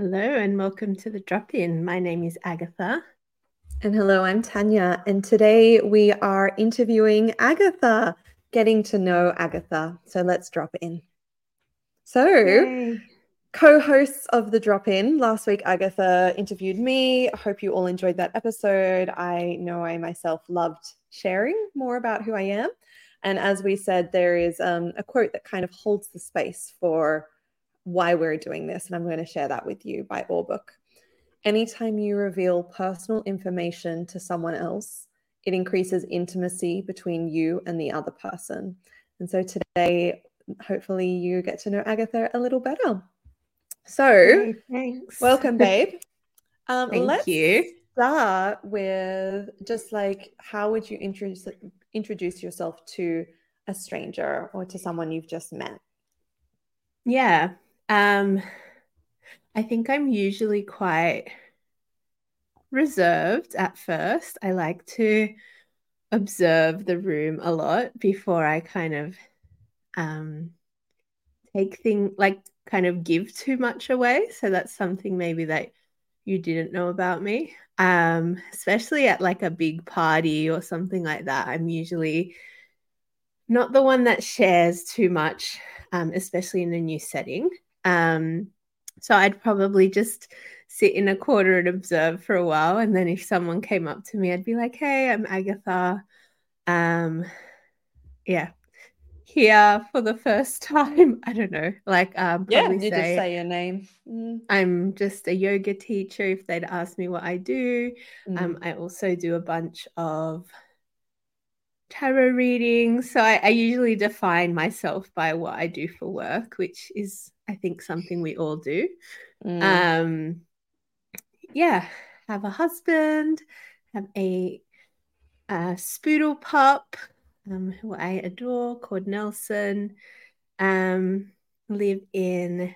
Hello and welcome to the drop in. My name is Agatha. And hello, I'm Tanya. And today we are interviewing Agatha, getting to know Agatha. So let's drop in. So, co hosts of the drop in, last week Agatha interviewed me. I hope you all enjoyed that episode. I know I myself loved sharing more about who I am. And as we said, there is um, a quote that kind of holds the space for why we're doing this. And I'm going to share that with you by Orbook. Anytime you reveal personal information to someone else, it increases intimacy between you and the other person. And so today, hopefully, you get to know Agatha a little better. So, thanks. welcome, babe. Um, Thank let's you. Start with just like how would you introduce introduce yourself to a stranger or to someone you've just met? Yeah. Um, I think I'm usually quite reserved at first. I like to observe the room a lot before I kind of um, take things like kind of give too much away. So that's something maybe that you didn't know about me. Um, especially at like a big party or something like that. I'm usually not the one that shares too much, um, especially in a new setting. Um, so I'd probably just sit in a corner and observe for a while. And then if someone came up to me, I'd be like, hey, I'm Agatha. Um, yeah, here for the first time. I don't know. Like, um, yeah, you say, just say your name. Mm. I'm just a yoga teacher. If they'd ask me what I do, mm. um, I also do a bunch of tarot reading. So I, I usually define myself by what I do for work, which is I think something we all do. Mm. Um, yeah, have a husband, have a, a spoodle pup um, who I adore called Nelson. Um, live in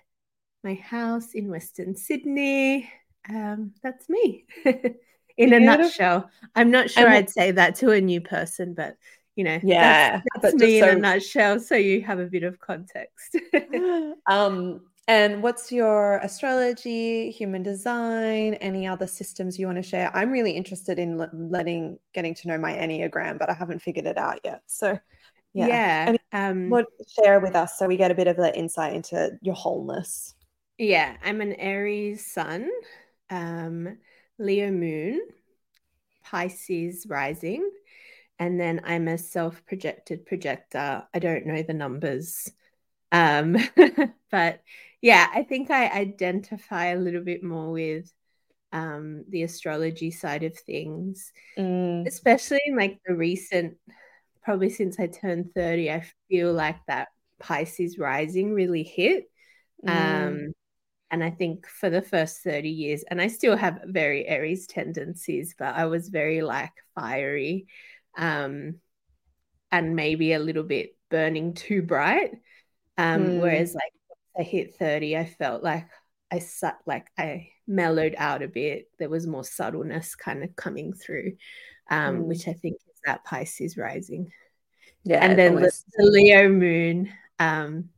my house in Western Sydney. Um, that's me in Beautiful. a nutshell. I'm not sure I'd say that to a new person, but you know yeah that's, that's me in so... a nutshell so you have a bit of context um and what's your astrology human design any other systems you want to share i'm really interested in letting getting to know my enneagram but i haven't figured it out yet so yeah, yeah um what share with us so we get a bit of the insight into your wholeness yeah i'm an aries sun um leo moon pisces rising and then I'm a self projected projector. I don't know the numbers. Um, but yeah, I think I identify a little bit more with um, the astrology side of things, mm. especially in like the recent, probably since I turned 30, I feel like that Pisces rising really hit. Mm. Um, and I think for the first 30 years, and I still have very Aries tendencies, but I was very like fiery um, and maybe a little bit burning too bright. Um, mm. Whereas, like, I hit 30, I felt like I sat like I mellowed out a bit. There was more subtleness kind of coming through, um, mm. which I think is that Pisces rising. Yeah. And then the, the, Leo moon, um,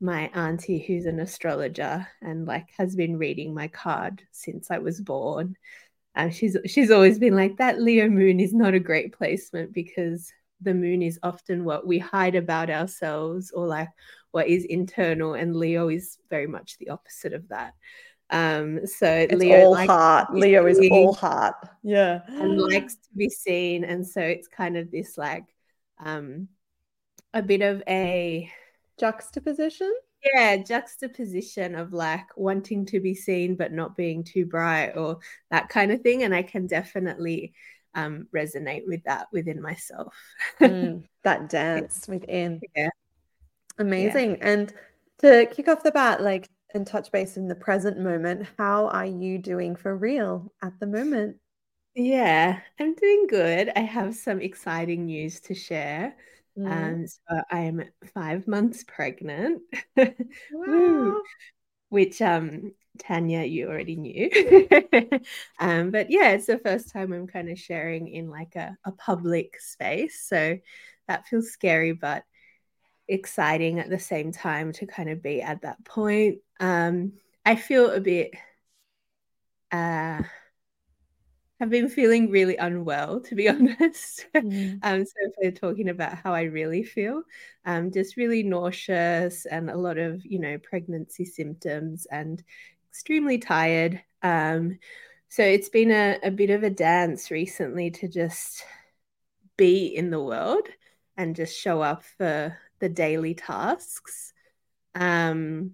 my auntie, who's an astrologer and like has been reading my card since I was born, um, she's she's always been like that. Leo moon is not a great placement because the moon is often what we hide about ourselves or like what is internal, and Leo is very much the opposite of that. Um, so it's Leo all heart. Leo is all heart. Yeah, and likes to be seen, and so it's kind of this like um, a bit of a juxtaposition? Yeah juxtaposition of like wanting to be seen but not being too bright or that kind of thing and i can definitely um, resonate with that within myself. Mm, that dance within. Yeah. Amazing yeah. and to kick off the bat like and touch base in the present moment how are you doing for real at the moment? Yeah i'm doing good. I have some exciting news to share Mm. And so I'm five months pregnant, wow. which um Tanya, you already knew. um, but yeah, it's the first time I'm kind of sharing in like a, a public space. So that feels scary, but exciting at the same time to kind of be at that point. Um, I feel a bit uh have been feeling really unwell, to be honest. Mm. um, so if we're talking about how I really feel, um, just really nauseous and a lot of, you know, pregnancy symptoms and extremely tired. Um, so it's been a, a bit of a dance recently to just be in the world and just show up for the daily tasks. Um,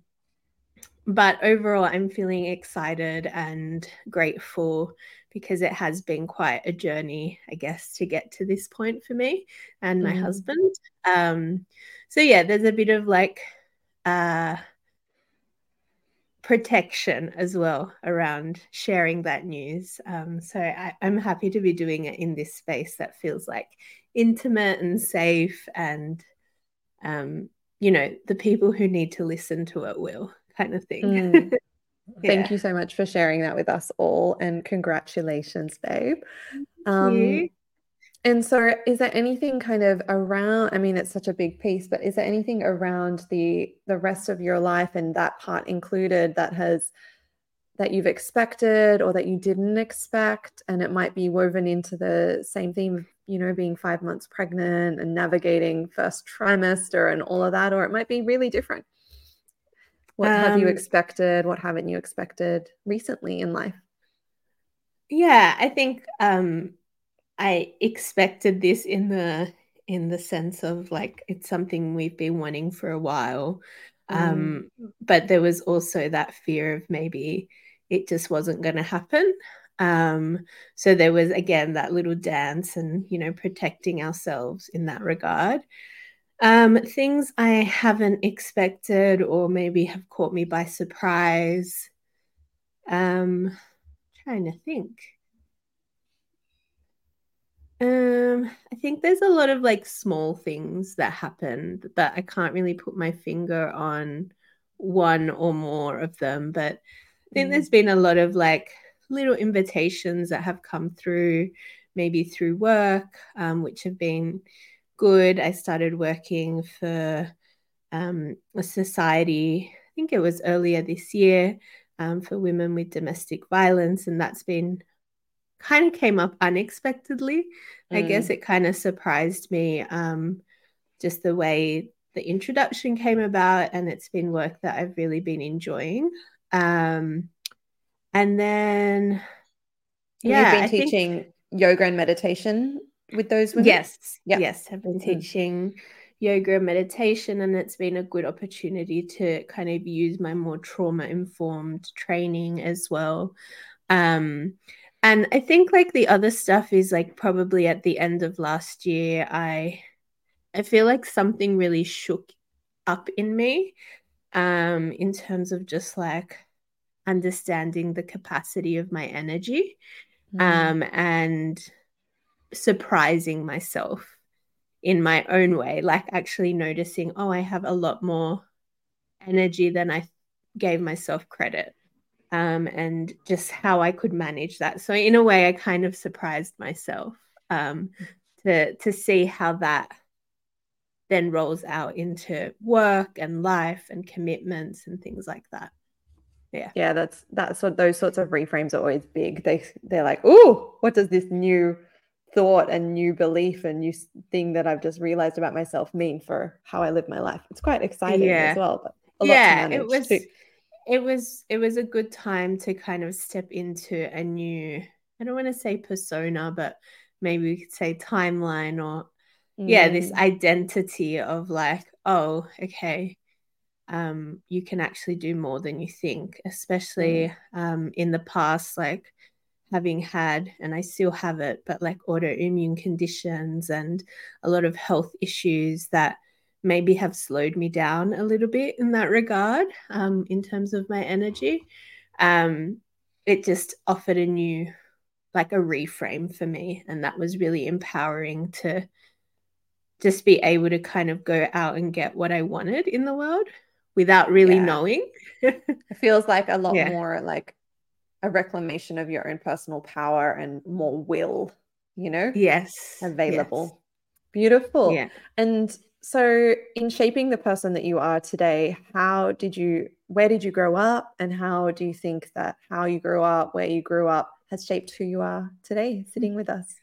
but overall, I'm feeling excited and grateful because it has been quite a journey, I guess, to get to this point for me and my mm. husband. Um, so yeah, there's a bit of like uh, protection as well around sharing that news. Um, so I, I'm happy to be doing it in this space that feels like intimate and safe and um, you know, the people who need to listen to it will kind of thing. Mm. Thank you so much for sharing that with us all and congratulations, babe. Um, and so, is there anything kind of around? I mean, it's such a big piece, but is there anything around the the rest of your life and that part included that has that you've expected or that you didn't expect, and it might be woven into the same theme of you know being five months pregnant and navigating first trimester and all of that, or it might be really different. What um, have you um, expected? What haven't you expected recently in life? Yeah, I think um, I expected this in the in the sense of like it's something we've been wanting for a while. Um, mm. but there was also that fear of maybe it just wasn't going to happen. Um, so there was again that little dance and you know protecting ourselves in that regard. Um, things I haven't expected or maybe have caught me by surprise. Um, trying to think. Um, I think there's a lot of like small things that happen, that I can't really put my finger on one or more of them. But I think mm. there's been a lot of like little invitations that have come through, maybe through work, um, which have been good. I started working for um, a society, I think it was earlier this year, um, for women with domestic violence. And that's been kind of came up unexpectedly. Mm. I guess it kind of surprised me um, just the way the introduction came about. And it's been work that I've really been enjoying. Um, and then, yeah, you've been I teaching think... yoga and meditation with those women? Yes. Yep. Yes. I've been mm-hmm. teaching yoga and meditation, and it's been a good opportunity to kind of use my more trauma informed training as well. Um, and I think like the other stuff is like probably at the end of last year, I I feel like something really shook up in me um, in terms of just like understanding the capacity of my energy mm. um, and surprising myself in my own way, like actually noticing, oh, I have a lot more energy than I gave myself credit. Um, and just how I could manage that. So in a way, I kind of surprised myself um, to to see how that then rolls out into work and life and commitments and things like that. Yeah, yeah, that's that's what those sorts of reframes are always big. They they're like, oh, what does this new thought and new belief and new thing that I've just realized about myself mean for how I live my life. It's quite exciting yeah. as well, but yeah, it was too. it was it was a good time to kind of step into a new I don't want to say persona, but maybe we could say timeline or mm. yeah, this mm. identity of like, oh, okay, um, you can actually do more than you think, especially mm. um, in the past, like having had, and I still have it, but like autoimmune conditions and a lot of health issues that maybe have slowed me down a little bit in that regard um, in terms of my energy. Um, it just offered a new, like a reframe for me. And that was really empowering to just be able to kind of go out and get what I wanted in the world without really yeah. knowing. it feels like a lot yeah. more like a reclamation of your own personal power and more will, you know? Yes. Available. Yes. Beautiful. Yeah. And so, in shaping the person that you are today, how did you where did you grow up and how do you think that how you grew up, where you grew up has shaped who you are today sitting with us?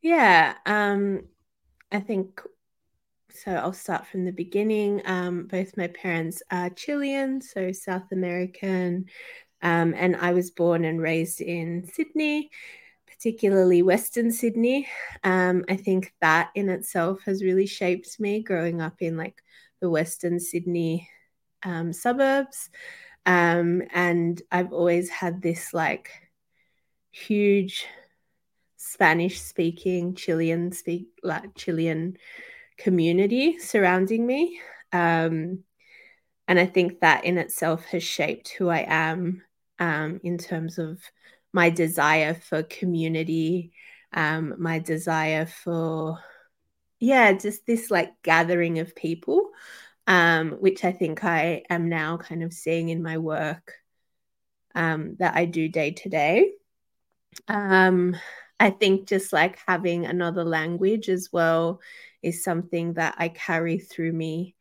Yeah, um, I think so. I'll start from the beginning. Um, both my parents are Chilean, so South American, um, and I was born and raised in Sydney, particularly Western Sydney. Um, I think that in itself has really shaped me growing up in like the Western Sydney um, suburbs. Um, and I've always had this like huge Spanish speaking Chilean speak like Chilean community surrounding me. Um, and I think that in itself has shaped who I am um, in terms of my desire for community, um, my desire for, yeah, just this like gathering of people, um, which I think I am now kind of seeing in my work um, that I do day to day. Um, I think just like having another language as well is something that I carry through me,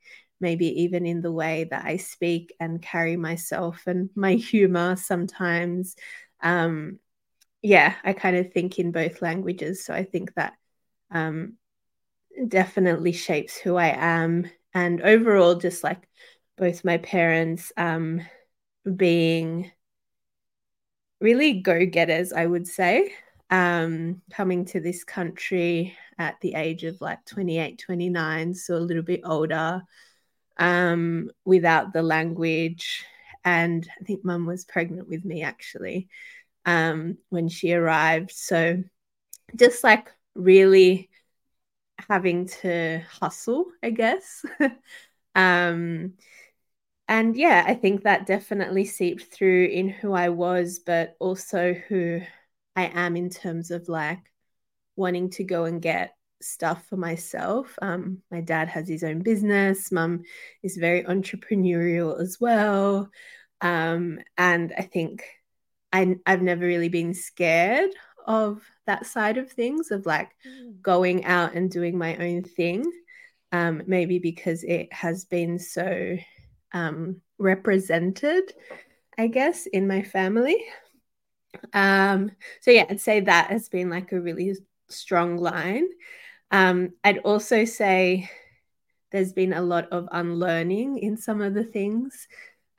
maybe even in the way that I speak and carry myself and my humor sometimes. Um, yeah, I kind of think in both languages. So I think that um, definitely shapes who I am. And overall, just like both my parents um, being really go getters, I would say um, coming to this country at the age of like 28, 29, so a little bit older, um, without the language. And I think mum was pregnant with me actually um, when she arrived. So just like really having to hustle, I guess. um, and yeah, I think that definitely seeped through in who I was, but also who I am in terms of like wanting to go and get stuff for myself. Um, my dad has his own business. Mum is very entrepreneurial as well. Um, and I think I, I've never really been scared of that side of things, of like mm. going out and doing my own thing. Um, maybe because it has been so um, represented, I guess, in my family. Um, so yeah, I'd say that has been like a really strong line. Um, I'd also say there's been a lot of unlearning in some of the things.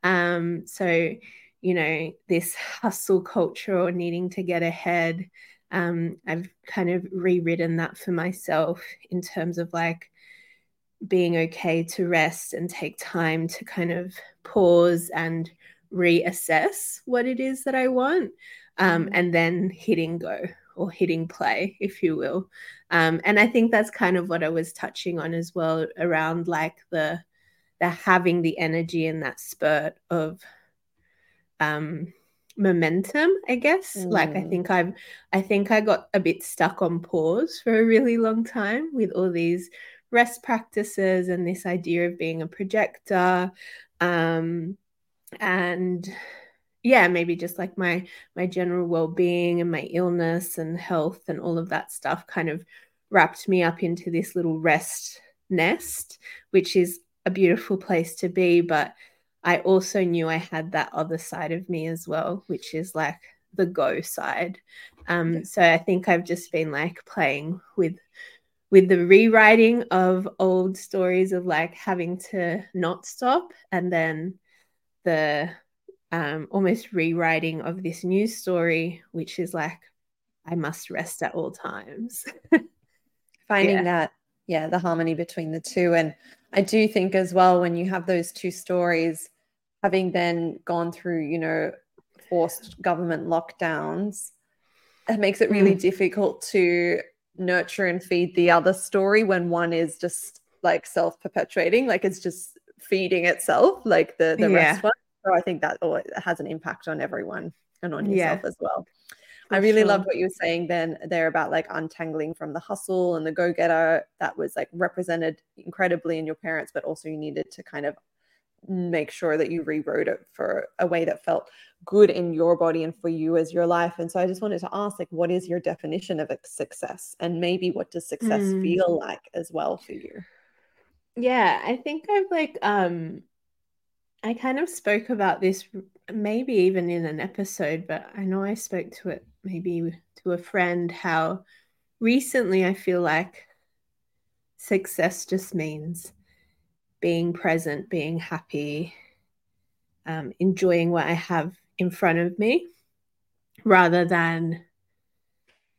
Um, so, you know, this hustle culture or needing to get ahead, um, I've kind of rewritten that for myself in terms of like being okay to rest and take time to kind of pause and reassess what it is that I want um, mm-hmm. and then hitting go or hitting play, if you will. Um, and I think that's kind of what I was touching on as well around like the the having the energy and that spurt of um, momentum, I guess. Mm. Like I mm. think I've I think I got a bit stuck on pause for a really long time with all these rest practices and this idea of being a projector. Um, and yeah maybe just like my my general well-being and my illness and health and all of that stuff kind of wrapped me up into this little rest nest which is a beautiful place to be but i also knew i had that other side of me as well which is like the go side. Um so i think i've just been like playing with with the rewriting of old stories of like having to not stop and then the um, almost rewriting of this news story, which is like, I must rest at all times. Finding yeah. that, yeah, the harmony between the two. And I do think as well, when you have those two stories, having then gone through, you know, forced government lockdowns, it makes it really mm. difficult to nurture and feed the other story when one is just like self perpetuating, like it's just feeding itself, like the, the yeah. rest one. So I think that has an impact on everyone and on yourself yeah. as well. For I really sure. loved what you were saying then there about like untangling from the hustle and the go getter that was like represented incredibly in your parents, but also you needed to kind of make sure that you rewrote it for a way that felt good in your body and for you as your life. And so I just wanted to ask, like, what is your definition of success? And maybe what does success mm. feel like as well for you? Yeah, I think I've like um I kind of spoke about this maybe even in an episode, but I know I spoke to it maybe to a friend how recently I feel like success just means being present, being happy, um, enjoying what I have in front of me rather than,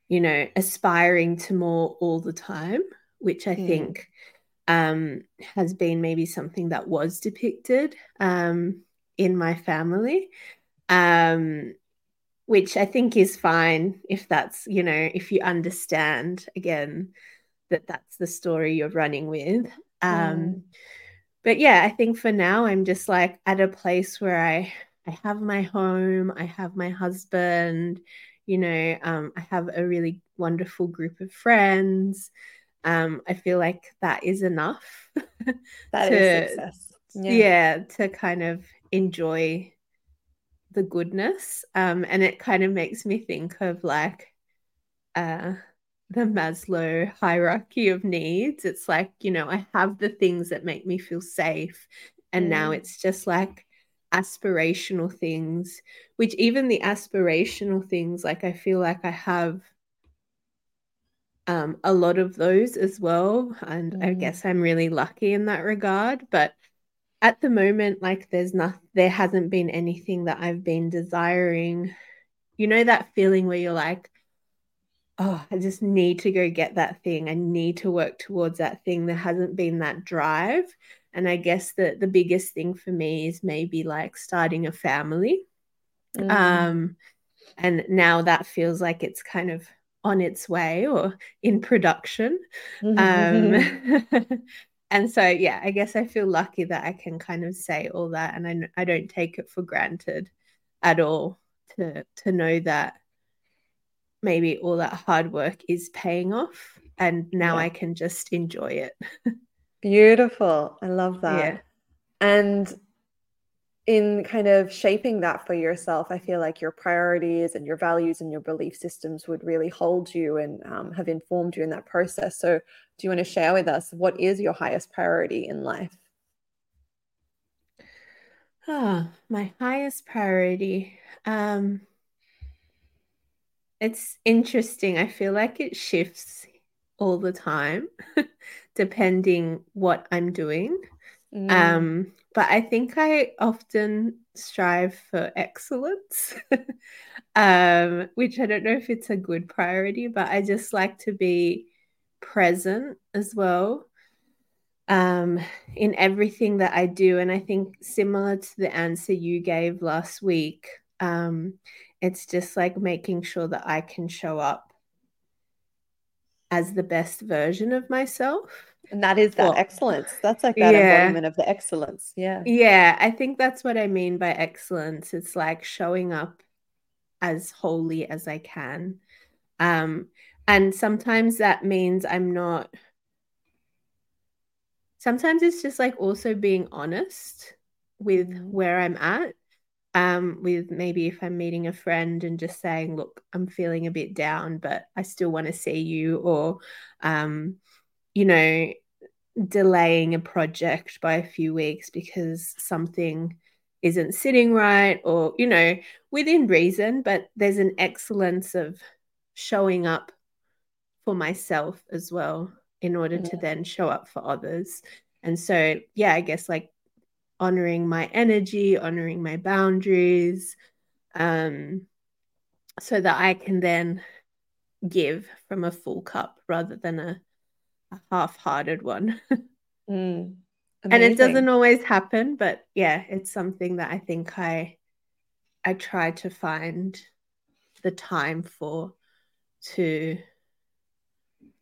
you know, aspiring to more all the time, which I mm. think um, has been maybe something that was depicted um, in my family, um, which I think is fine if that's, you know, if you understand again that that's the story you're running with. Mm. But yeah, I think for now I'm just like at a place where I I have my home, I have my husband, you know, um, I have a really wonderful group of friends um, I feel like that is enough. that to, is success. Yeah. yeah, to kind of enjoy the goodness. Um, and it kind of makes me think of like uh, the Maslow hierarchy of needs. It's like, you know, I have the things that make me feel safe. And mm. now it's just like aspirational things, which even the aspirational things, like I feel like I have um, a lot of those as well. And mm. I guess I'm really lucky in that regard. But at the moment, like there's not, there hasn't been anything that I've been desiring. You know, that feeling where you're like, oh, I just need to go get that thing. I need to work towards that thing. There hasn't been that drive. And I guess that the biggest thing for me is maybe like starting a family. Mm. Um, and now that feels like it's kind of on its way or in production. Um, and so, yeah, I guess I feel lucky that I can kind of say all that, and I, I don't take it for granted at all to to know that maybe all that hard work is paying off, and now yeah. I can just enjoy it. Beautiful, I love that. Yeah. And in kind of shaping that for yourself, I feel like your priorities and your values and your belief systems would really hold you and um, have informed you in that process. So, do you want to share with us what is your highest priority in life? Oh, my highest priority. Um, it's interesting. I feel like it shifts all the time, depending what I'm doing. Mm. Um, but I think I often strive for excellence, um, which I don't know if it's a good priority, but I just like to be present as well um, in everything that I do. And I think similar to the answer you gave last week, um, it's just like making sure that I can show up as the best version of myself. And that is that well, excellence. That's like that yeah. embodiment of the excellence. Yeah. Yeah. I think that's what I mean by excellence. It's like showing up as wholly as I can. Um, and sometimes that means I'm not, sometimes it's just like also being honest with mm. where I'm at. Um, with maybe if I'm meeting a friend and just saying, look, I'm feeling a bit down, but I still want to see you, or um, you know, delaying a project by a few weeks because something isn't sitting right or, you know, within reason, but there's an excellence of showing up for myself as well in order to then show up for others. And so, yeah, I guess like honoring my energy, honoring my boundaries, um, so that I can then give from a full cup rather than a a half-hearted one. mm, and it doesn't always happen, but yeah, it's something that I think I I try to find the time for to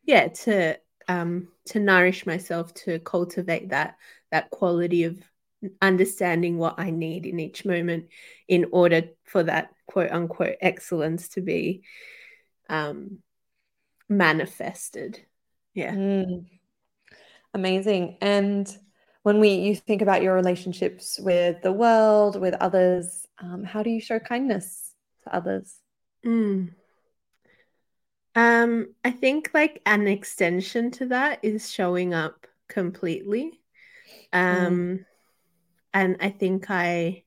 yeah to um to nourish myself to cultivate that that quality of understanding what I need in each moment in order for that quote unquote excellence to be um manifested yeah. Mm. Amazing. And when we you think about your relationships with the world, with others, um, how do you show kindness to others? Mm. Um, I think like an extension to that is showing up completely. Um, mm. and I think I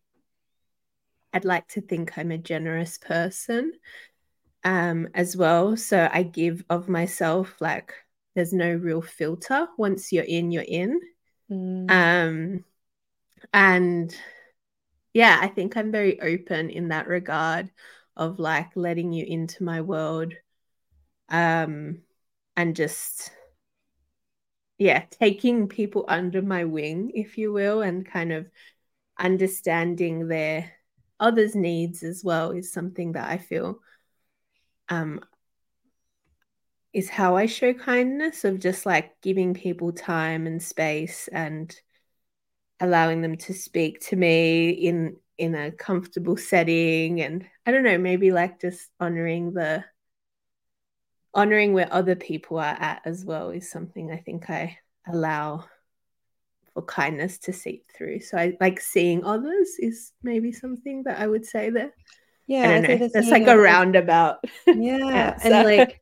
I'd like to think I'm a generous person um as well. So I give of myself like there's no real filter. Once you're in, you're in. Mm. Um and yeah, I think I'm very open in that regard of like letting you into my world um and just yeah, taking people under my wing, if you will, and kind of understanding their others' needs as well is something that I feel um, is how I show kindness of just like giving people time and space and allowing them to speak to me in in a comfortable setting and I don't know maybe like just honoring the honoring where other people are at as well is something I think I allow for kindness to seep through. So I like seeing others is maybe something that I would say there. Yeah, I don't know. It's like a roundabout. Yeah, yeah and like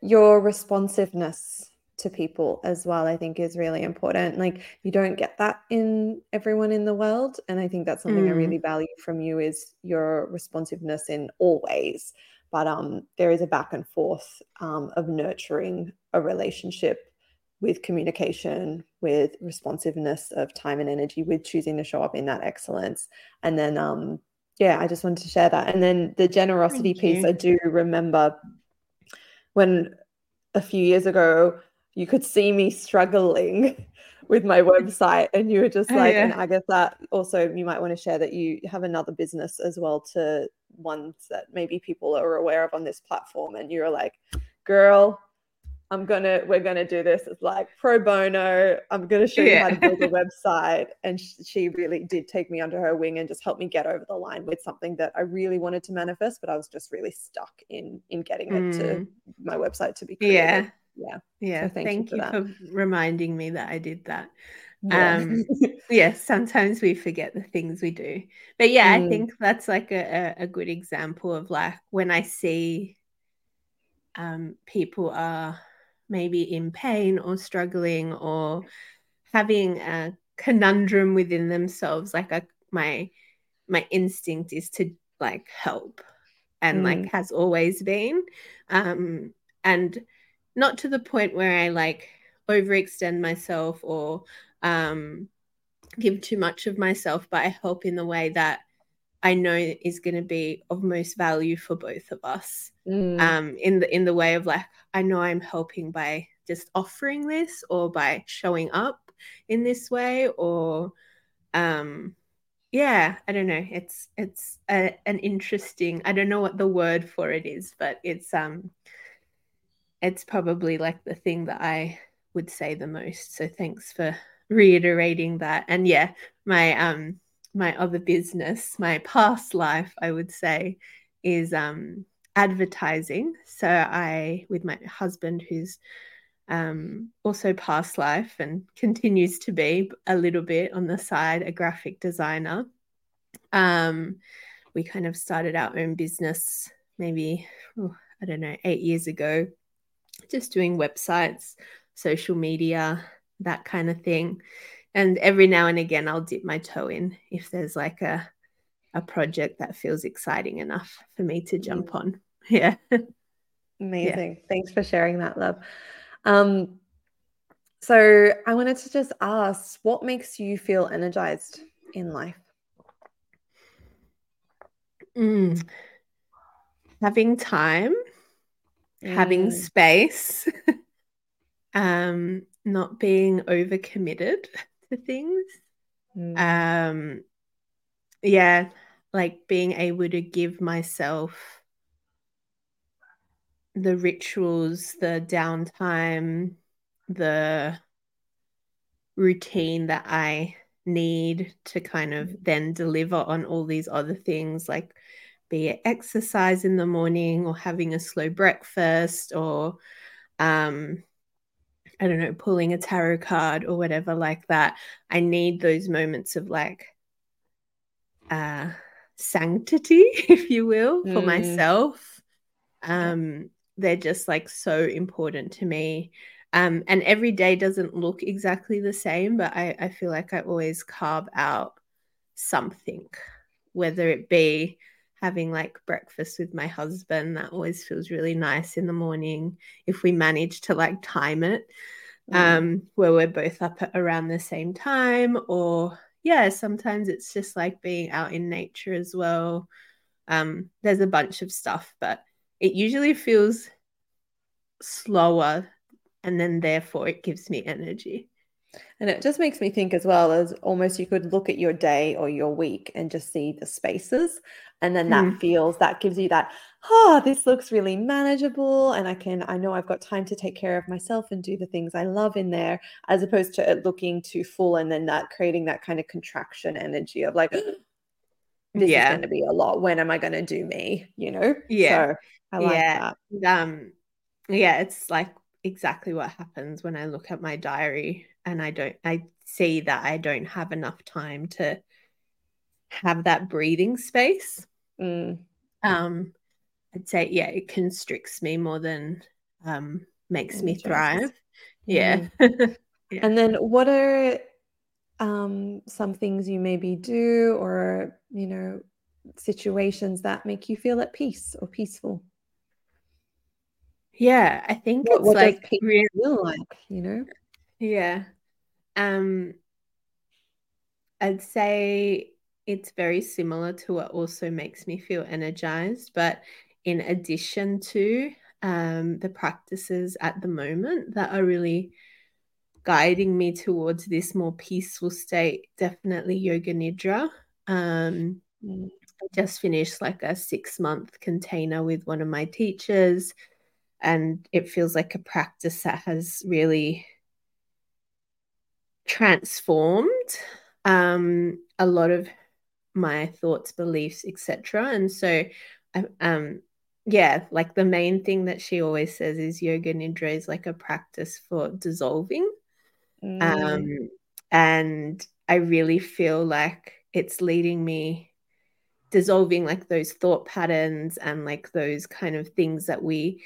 your responsiveness to people as well i think is really important like you don't get that in everyone in the world and i think that's something mm. i really value from you is your responsiveness in all ways but um, there is a back and forth um, of nurturing a relationship with communication, with responsiveness of time and energy, with choosing to show up in that excellence. And then, um, yeah, I just wanted to share that. And then the generosity piece. I do remember when a few years ago, you could see me struggling with my website and you were just oh, like oh, yeah. and agatha also you might want to share that you have another business as well to ones that maybe people are aware of on this platform and you're like girl i'm gonna we're gonna do this it's like pro bono i'm gonna show yeah. you how to build a website and she really did take me under her wing and just help me get over the line with something that i really wanted to manifest but i was just really stuck in in getting it mm. to my website to be created. yeah yeah yeah so thank, thank, you, for, you for, reminding me that i did that yeah. um yeah sometimes we forget the things we do but yeah mm. i think that's like a, a good example of like when i see um people are maybe in pain or struggling or having a conundrum within themselves like a, my my instinct is to like help and mm. like has always been um and not to the point where I like overextend myself or um, give too much of myself, but I help in the way that I know is going to be of most value for both of us. Mm. Um, in the in the way of like, I know I'm helping by just offering this or by showing up in this way or um yeah i don't know it's it's a, an interesting i don't know what the word for it is but it's um it's probably like the thing that I would say the most. So thanks for reiterating that. And yeah, my um my other business, my past life, I would say, is um advertising. So I with my husband who's um, also past life and continues to be a little bit on the side a graphic designer. Um, we kind of started our own business maybe oh, I don't know eight years ago, just doing websites, social media, that kind of thing. And every now and again, I'll dip my toe in if there's like a a project that feels exciting enough for me to jump mm. on. Yeah. Amazing. Yeah. Thanks for sharing that, love. Um, so I wanted to just ask, what makes you feel energized in life? Mm. Having time mm. having space, um, not being overcommitted to things. Mm. Um, yeah, like being able to give myself the rituals, the downtime, the routine that I need to kind of then deliver on all these other things like be it exercise in the morning or having a slow breakfast or um I don't know, pulling a tarot card or whatever like that. I need those moments of like uh sanctity, if you will, for mm. myself. Um they're just like so important to me. Um, and every day doesn't look exactly the same, but I, I feel like I always carve out something, whether it be having like breakfast with my husband, that always feels really nice in the morning if we manage to like time it, mm. um, where we're both up at around the same time, or yeah, sometimes it's just like being out in nature as well. Um, there's a bunch of stuff, but it usually feels slower and then therefore it gives me energy. And it just makes me think as well as almost you could look at your day or your week and just see the spaces. And then that mm. feels, that gives you that, oh, this looks really manageable. And I can, I know I've got time to take care of myself and do the things I love in there, as opposed to it looking too full and then that creating that kind of contraction energy of like, this yeah. is going to be a lot. When am I going to do me? You know? Yeah. So I like yeah. that. Um, yeah, it's like exactly what happens when I look at my diary and I don't, I see that I don't have enough time to have that breathing space. Mm. Um, I'd say, yeah, it constricts me more than um, makes me thrive. Yeah. Mm. yeah. And then what are um, some things you maybe do or, you know, situations that make you feel at peace or peaceful? Yeah, I think what, it's what like really feel like, you know? Yeah. Um I'd say it's very similar to what also makes me feel energized, but in addition to um, the practices at the moment that are really guiding me towards this more peaceful state, definitely yoga nidra. Um, mm. I just finished like a six month container with one of my teachers, and it feels like a practice that has really transformed um, a lot of my thoughts, beliefs, etc. And so, um, yeah, like the main thing that she always says is yoga nidra is like a practice for dissolving. Mm. Um, and I really feel like it's leading me dissolving like those thought patterns and like those kind of things that we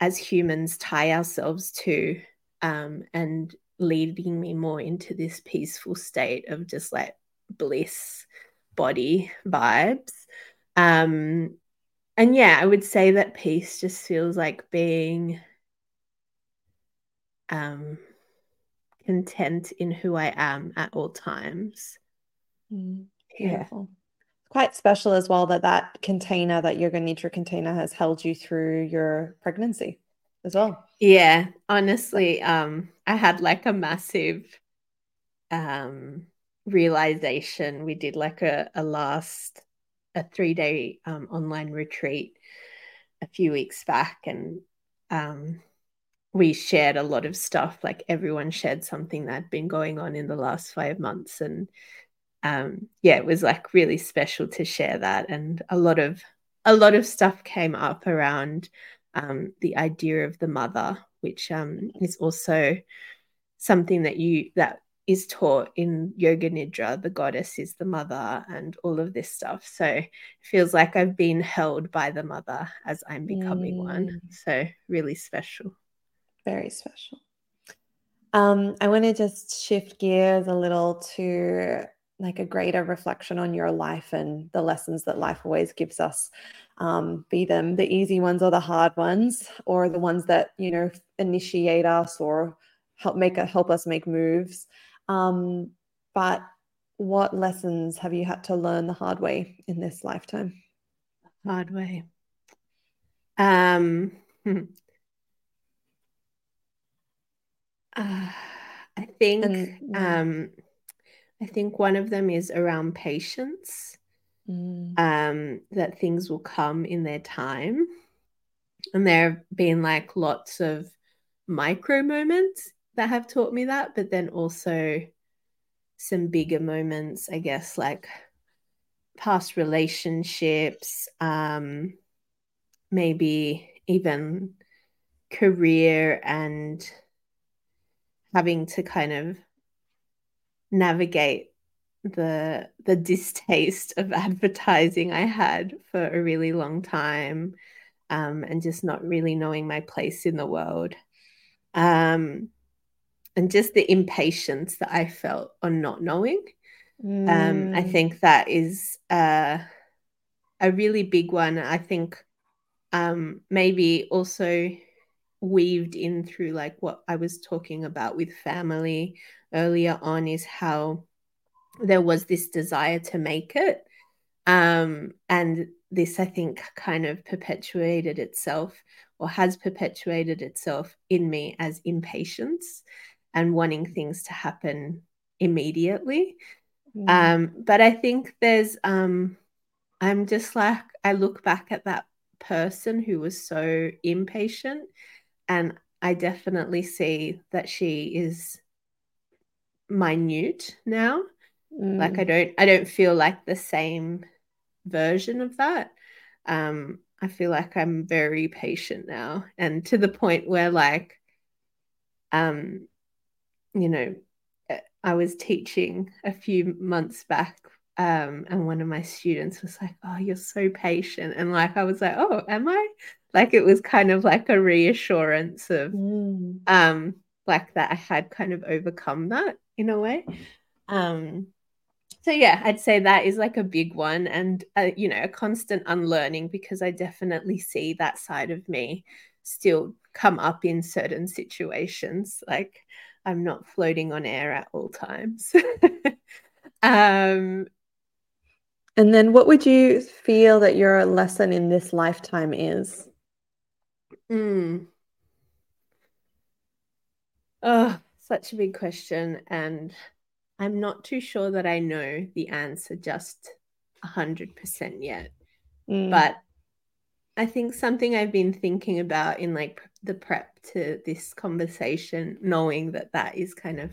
as humans tie ourselves to um, and leading me more into this peaceful state of just like bliss body vibes. Um and yeah i would say that peace just feels like being um content in who i am at all times. Mm, beautiful. Yeah quite special as well that that container, that yoga nidra container, has held you through your pregnancy as well. Yeah, honestly, um, I had like a massive um realization. We did like a, a last a three day um, online retreat a few weeks back, and um, we shared a lot of stuff. Like everyone shared something that had been going on in the last five months, and um, yeah, it was like really special to share that, and a lot of a lot of stuff came up around um, the idea of the mother, which um, is also something that you that is taught in yoga nidra. The goddess is the mother and all of this stuff. So it feels like i've been held by the mother as i'm becoming mm. one so really special. Very special. Um, i want to just shift gears a little to like a greater reflection on your life and the lessons that life always gives us um, be them the easy ones or the hard ones or the ones that you know initiate us or help make a, help us make moves. Um, but what lessons have you had to learn the hard way in this lifetime? Hard way. Um uh, i think and, um I think one of them is around patience, mm. um, that things will come in their time. And there have been like lots of micro moments that have taught me that, but then also some bigger moments, I guess, like past relationships, um, maybe even career and having to kind of navigate the the distaste of advertising I had for a really long time um, and just not really knowing my place in the world. um, and just the impatience that I felt on not knowing. Mm. Um, I mm. think that is uh, a really big one. I think um, maybe also weaved in through like what I was talking about with family earlier on is how there was this desire to make it. Um, and this, I think, kind of perpetuated itself or has perpetuated itself in me as impatience and wanting things to happen immediately. Mm. Um, but I think there's, um, I'm just like, I look back at that person who was so impatient, and I definitely see that she is minute now. Mm. Like I mm. don't, I don't feel like the same version of that. Um, I feel like I'm very patient now, and to the point where like, um, you know, eh, I was teaching a few months back, um, and one of my students was like, "Oh, you're so patient," and like I was like, "Oh, am I?" Like it was kind of like a reassurance of, mm. um, like that I had kind of overcome that in a way. Um, so yeah, I'd say that is like a big one, and uh, you know, a constant unlearning because I definitely see that side of me still come up in certain situations. Like I'm not floating on air at all times. um, and then what would you feel that your lesson in this lifetime is? Mm. Oh, such a big question. And I'm not too sure that I know the answer just 100% yet. Mm. But I think something I've been thinking about in like the prep to this conversation, knowing that that is kind of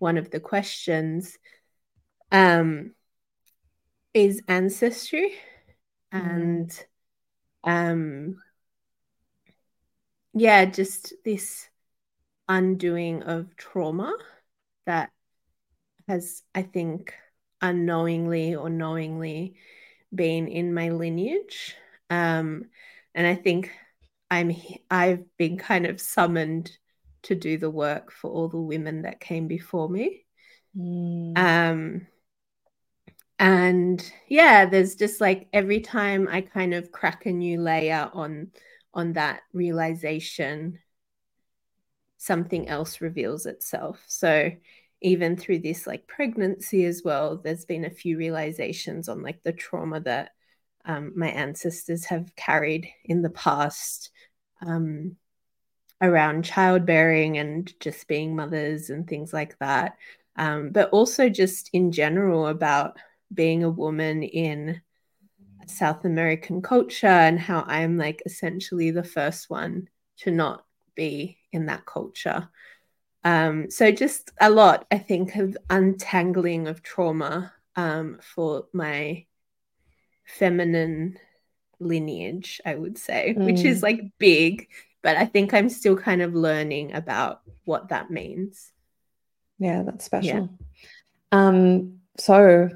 one of the questions, um, is ancestry mm. and um, yeah, just this undoing of trauma that has, I think, unknowingly or knowingly been in my lineage. Um, and I think I'm I've been kind of summoned to do the work for all the women that came before me. Mm. Um, and yeah, there's just like every time I kind of crack a new layer on on that realization, something else reveals itself. So even through this like pregnancy as well, there's been a few realizations on like the trauma that um, my ancestors have carried in the past um, around childbearing and just being mothers and things like that. Um, but also just in general about being a woman in South American culture and how I'm like essentially the first one to not be in that culture. Um, so just a lot, I think, of untangling of trauma um, for my feminine lineage, I would say, mm. which is mm. like big, but I think I'm still kind of learning about what that means. Yeah, that's special. Yeah. Um, so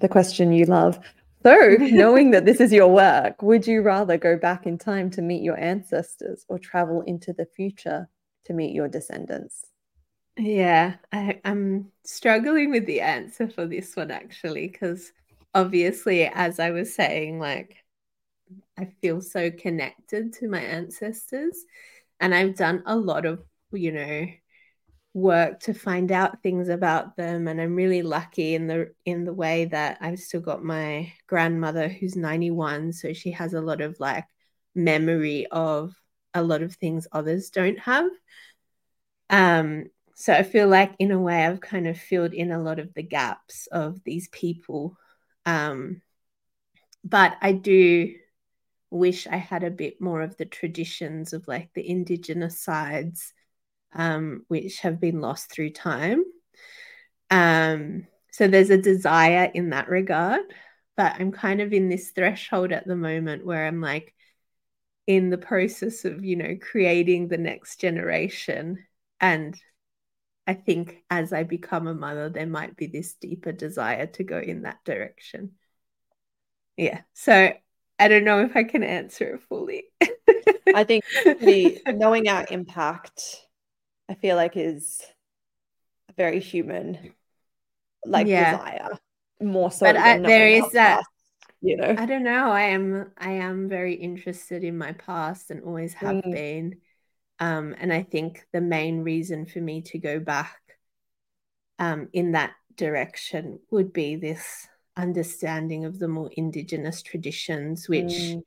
the question you love. So, knowing that this is your work, would you rather go back in time to meet your ancestors or travel into the future to meet your descendants? Yeah, I, am struggling with the answer for this one actually, because obviously, as I was saying, like I feel so connected to my ancestors, and I've done a lot of, you know, work to find out things about them and I'm really lucky in the in the way that I've still got my grandmother who's 91 so she has a lot of like memory of a lot of things others don't have um so I feel like in a way I've kind of filled in a lot of the gaps of these people um but I do wish I had a bit more of the traditions of like the indigenous sides um, which have been lost through time. Um, so there's a desire in that regard, but I'm kind of in this threshold at the moment where I'm like in the process of, you know, creating the next generation. And I think as I become a mother, there might be this deeper desire to go in that direction. Yeah. So I don't know if I can answer it fully. I think the knowing our impact I feel like is a very human like yeah. desire more so but uh, I, there is that you know i don't know i am i am very interested in my past and always have mm. been um and i think the main reason for me to go back um in that direction would be this understanding of the more indigenous traditions which mm.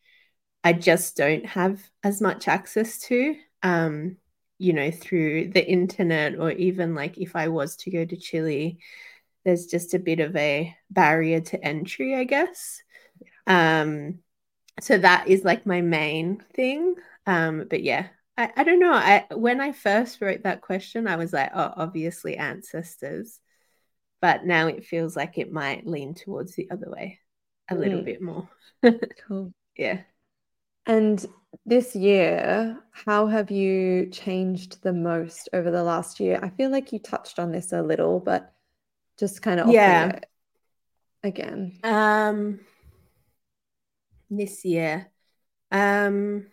i just don't have as much access to um you know through the internet or even like if i was to go to chile there's just a bit of a barrier to entry, I guess. Um, so that is like my main thing. Um, but yeah, I, I don't know. I when I first wrote that question, I was like, oh, obviously ancestors. But now it feels like it might lean towards the other way a mm. little bit more. cool. Yeah. And this year, how have you changed the most over the last year? I feel like you touched on this a little, but just kind of yeah again um this year um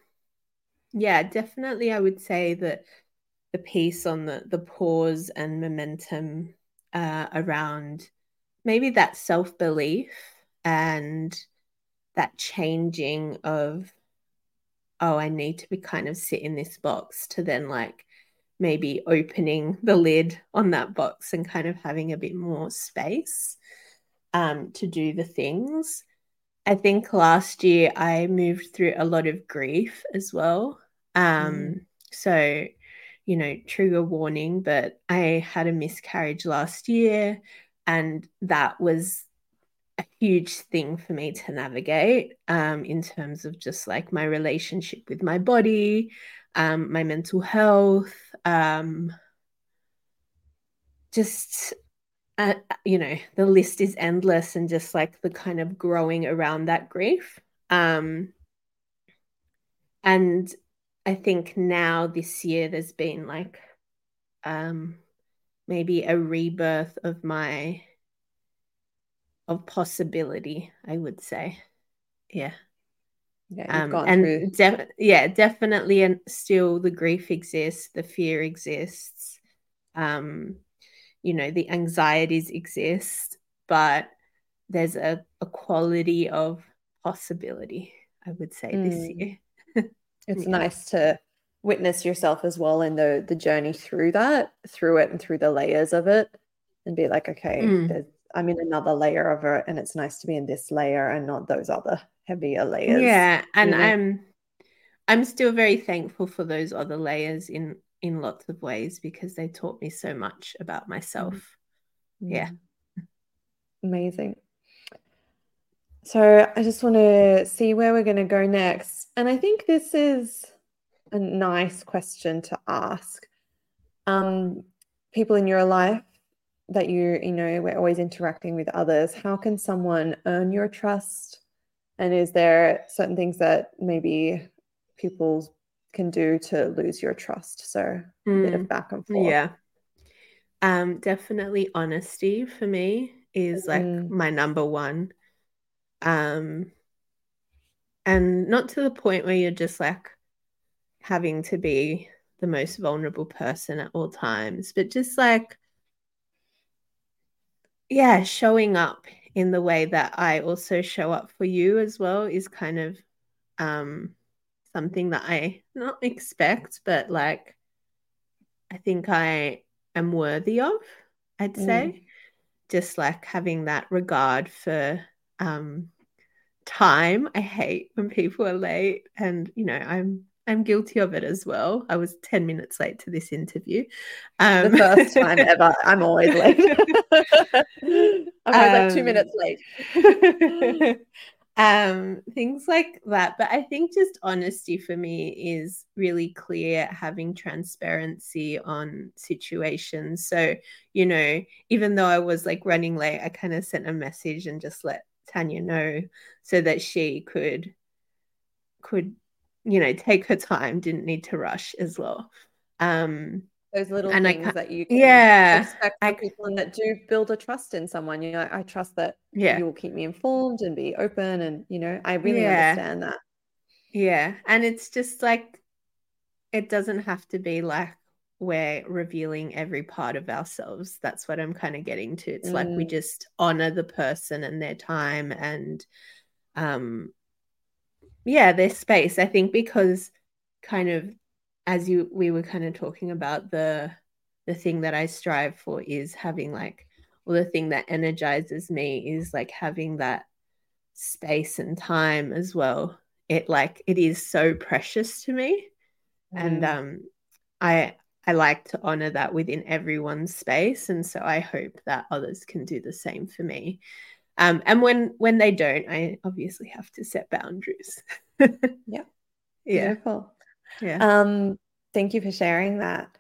yeah definitely i would say that the piece on the the pause and momentum uh, around maybe that self-belief and that changing of oh i need to be kind of sit in this box to then like maybe opening the lid on that box and kind of having a bit more space um, to do the things. I think last year I moved through a lot of grief as well. Um, mm. So, you know, trigger warning, but I had a miscarriage last year, and that was a huge thing for me to navigate um, in terms of just like my relationship with my body, um, my mental health, um, just uh, you know the list is endless and just like the kind of growing around that grief. Um, and i think now this year there's been like um, maybe a rebirth of my of possibility i would say. Yeah. Yeah, um, and de- yeah, definitely, and still the grief exists, the fear exists, um, you know, the anxieties exist, but there's a, a quality of possibility, I would say, mm. this year. it's yeah. nice to witness yourself as well in the the journey through that, through it, and through the layers of it, and be like, okay, mm. I'm in another layer of it, and it's nice to be in this layer and not those other heavier layers. Yeah, and you know? I'm I'm still very thankful for those other layers in in lots of ways because they taught me so much about myself. Mm-hmm. Yeah. Amazing. So I just want to see where we're going to go next. And I think this is a nice question to ask. Um, people in your life that you, you know, we're always interacting with others. How can someone earn your trust? And is there certain things that maybe people can do to lose your trust? So a mm. bit of mm. back and forth. Yeah. Um, definitely honesty for me is like mm. my number one. Um, and not to the point where you're just like having to be the most vulnerable person at all times, but just like, yeah, showing up in the way that I also show up for you as well is kind of um, something that I not expect, but like I think I am worthy of, I'd mm. say. Just like having that regard for um, time. I hate when people are late, and you know, I'm I'm guilty of it as well. I was 10 minutes late to this interview. Um, the first time ever. I'm always late. I'm always um, like two um, minutes late. um, things like that. But I think just honesty for me is really clear, having transparency on situations. So, you know, even though I was like running late, I kind of sent a message and just let Tanya know so that she could could you know, take her time, didn't need to rush as well. Um, those little and things that you yeah expect from I, people and that do build a trust in someone. You know, I trust that yeah. you will keep me informed and be open, and you know, I really yeah. understand that. Yeah, and it's just like it doesn't have to be like we're revealing every part of ourselves. That's what I'm kind of getting to. It's mm. like we mm. just honor the person and their time and um yeah, their space. I think because kind of as you we were kind of talking about the the thing that I strive for is having like well the thing that energizes me is like having that space and time as well. It like it is so precious to me. Mm. And um I I like to honor that within everyone's space. And so I hope that others can do the same for me. Um, and when when they don't, I obviously have to set boundaries. yeah. Yeah. Beautiful. Yeah. Um, thank you for sharing that.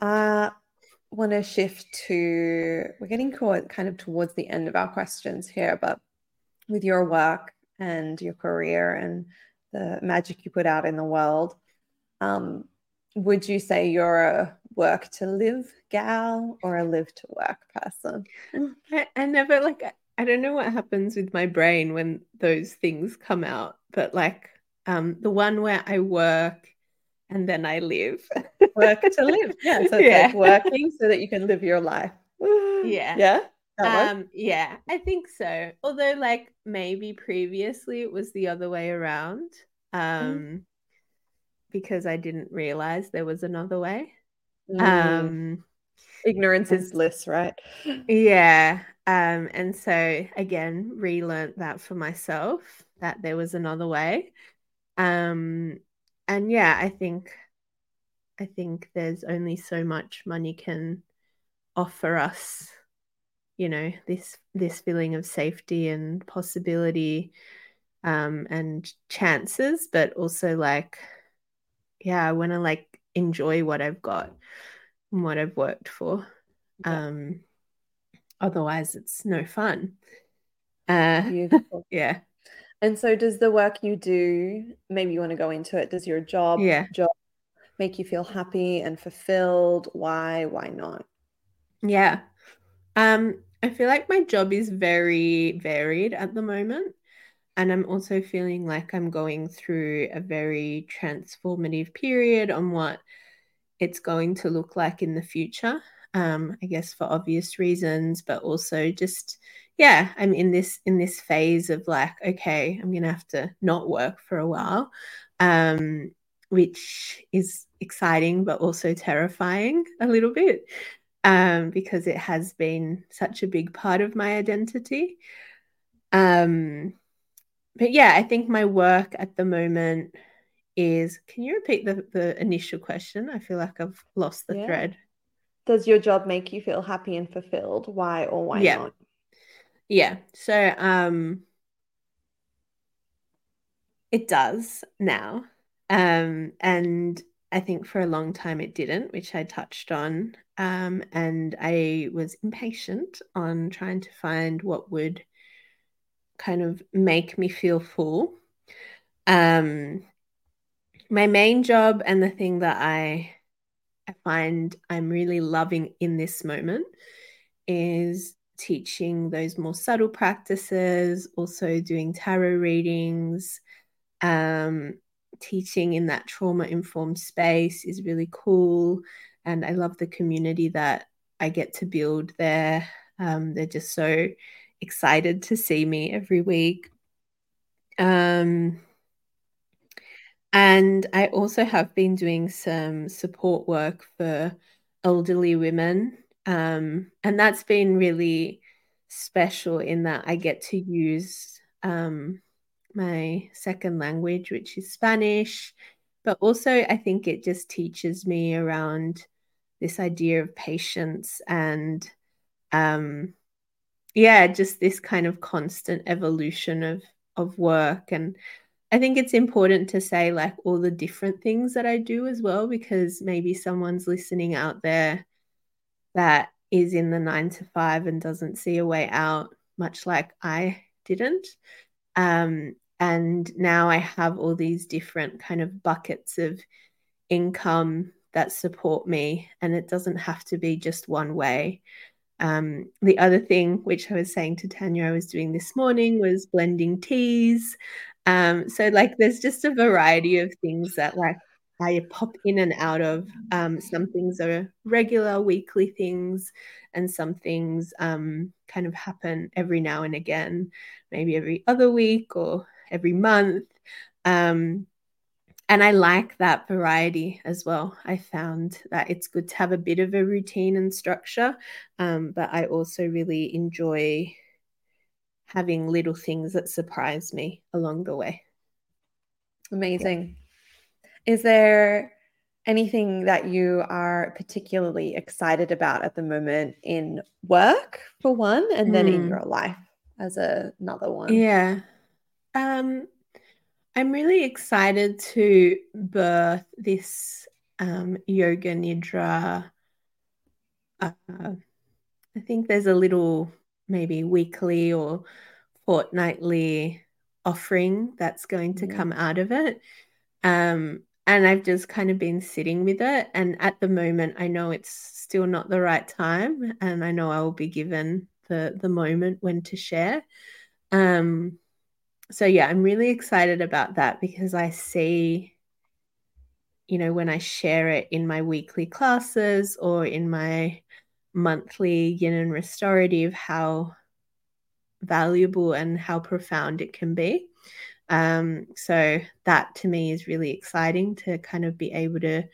Uh want to shift to we're getting kind of towards the end of our questions here, but with your work and your career and the magic you put out in the world, um, would you say you're a work to live gal or a live to work person? I, I never like I don't know what happens with my brain when those things come out, but like um the one where I work and then I live. work to live. Yeah. So it's yeah. like working so that you can live your life. Yeah. Yeah. Um, yeah, I think so. Although like maybe previously it was the other way around. Um mm because I didn't realize there was another way. Mm. Um, Ignorance is bliss, right? Yeah. Um, and so again, relearned that for myself that there was another way. Um, and yeah, I think I think there's only so much money can offer us, you know, this this feeling of safety and possibility um, and chances, but also like yeah, I want to like enjoy what I've got and what I've worked for. Yeah. Um, otherwise, it's no fun. Uh, Beautiful. yeah. And so, does the work you do? Maybe you want to go into it. Does your job yeah. job make you feel happy and fulfilled? Why? Why not? Yeah. Um, I feel like my job is very varied at the moment. And I'm also feeling like I'm going through a very transformative period on what it's going to look like in the future. Um, I guess for obvious reasons, but also just yeah, I'm in this in this phase of like, okay, I'm gonna have to not work for a while, um, which is exciting but also terrifying a little bit um, because it has been such a big part of my identity. Um, but yeah, I think my work at the moment is can you repeat the, the initial question? I feel like I've lost the yeah. thread. Does your job make you feel happy and fulfilled? Why or why yeah. not? Yeah. So um it does now. Um and I think for a long time it didn't, which I touched on. Um, and I was impatient on trying to find what would kind of make me feel full. Um, my main job and the thing that I, I find I'm really loving in this moment is teaching those more subtle practices, also doing tarot readings, um, teaching in that trauma informed space is really cool. And I love the community that I get to build there. Um, they're just so excited to see me every week. Um, and I also have been doing some support work for elderly women. Um, and that's been really special in that I get to use um, my second language, which is Spanish. But also, I think it just teaches me around this idea of patience and um, yeah, just this kind of constant evolution of of work and I think it's important to say like all the different things that I do as well because maybe someone's listening out there that is in the 9 to 5 and doesn't see a way out much like I didn't um, and now I have all these different kind of buckets of income that support me and it doesn't have to be just one way um, the other thing, which I was saying to Tanya, I was doing this morning was blending teas. Um, so like there's just a variety of things that like I pop in and out of. Um, some things are regular weekly things, and some things um, kind of happen every now and again, maybe every other week or every month. Um, and I like that variety as well. I found that it's good to have a bit of a routine and structure, um, but I also really enjoy having little things that surprise me along the way. Amazing. Yeah. Is there anything that you are particularly excited about at the moment in work, for one, and then mm. in hmm. your life as a, another one? Yeah. Um, I'm really excited to birth this um, yoga nidra. Uh, I think there's a little maybe weekly or fortnightly offering that's going to mm. come out of it. Um, and I've just kind of been sitting with it. And at the moment, I know it's still not the right time, and I know I will be given the the moment when to share. Um, so yeah, I'm really excited about that because I see, you know, when I share it in my weekly classes or in my monthly yin and restorative, how valuable and how profound it can be. Um, so that to me is really exciting to kind of be able to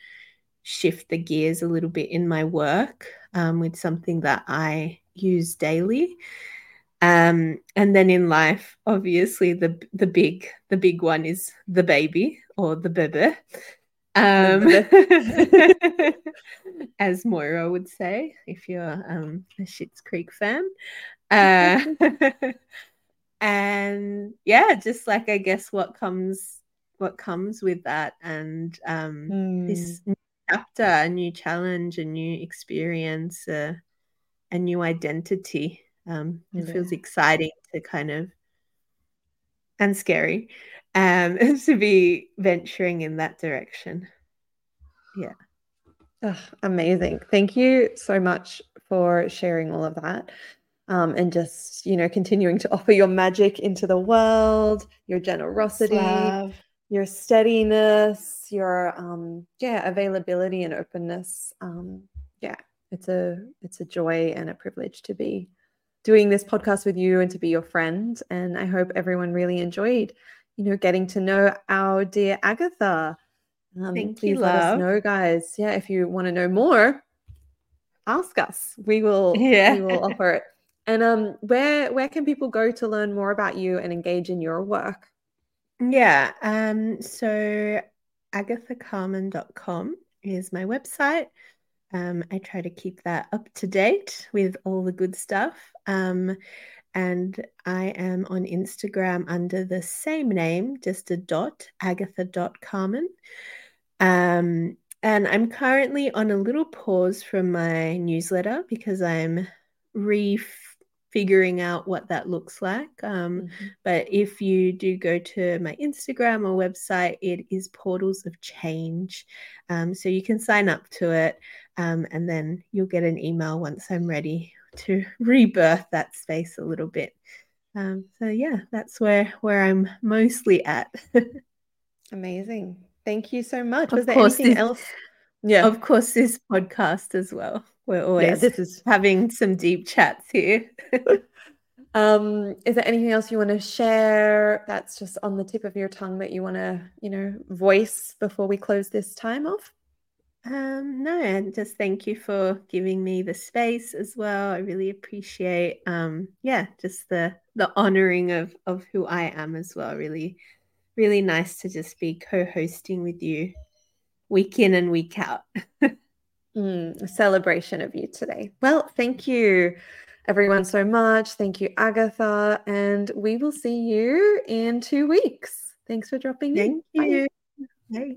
shift the gears a little bit in my work um, with something that I use daily. Um, and then in life, obviously the the big the big one is the baby or the bebe. Um, as Moira would say, if you're um, a Schitt's Creek fan. Uh, and yeah, just like I guess what comes what comes with that, and um, mm. this new chapter, a new challenge, a new experience, uh, a new identity. Um, it yeah. feels exciting to kind of and scary um, to be venturing in that direction. Yeah. Oh, amazing. Thank you so much for sharing all of that. Um, and just, you know, continuing to offer your magic into the world, your generosity, Love. your steadiness, your um, yeah, availability and openness. Um, yeah, it's a it's a joy and a privilege to be doing this podcast with you and to be your friend. And I hope everyone really enjoyed, you know, getting to know our dear Agatha. Um, Thank please you, let love. us know, guys. Yeah, if you want to know more, ask us. We will. Yeah. we will offer it. And um, where where can people go to learn more about you and engage in your work? Yeah. Um. So agathacarmen.com is my website. Um, I try to keep that up to date with all the good stuff. Um, and I am on Instagram under the same name, just a dot, agatha.carmen. Um, and I'm currently on a little pause from my newsletter because I'm refiguring out what that looks like. Um, mm-hmm. But if you do go to my Instagram or website, it is Portals of Change. Um, so you can sign up to it um, and then you'll get an email once I'm ready to rebirth that space a little bit. Um, so yeah, that's where where I'm mostly at. Amazing. Thank you so much. Of Was there anything this, else? Yeah. Of course, this podcast as well. We're always yeah, this is having some deep chats here. um, is there anything else you want to share that's just on the tip of your tongue that you want to, you know, voice before we close this time off? Um, no, and just thank you for giving me the space as well. I really appreciate um yeah, just the the honoring of of who I am as well. Really, really nice to just be co-hosting with you week in and week out. mm, celebration of you today. Well, thank you everyone so much. Thank you, Agatha, and we will see you in two weeks. Thanks for dropping thank in. Thank you. Bye. Bye.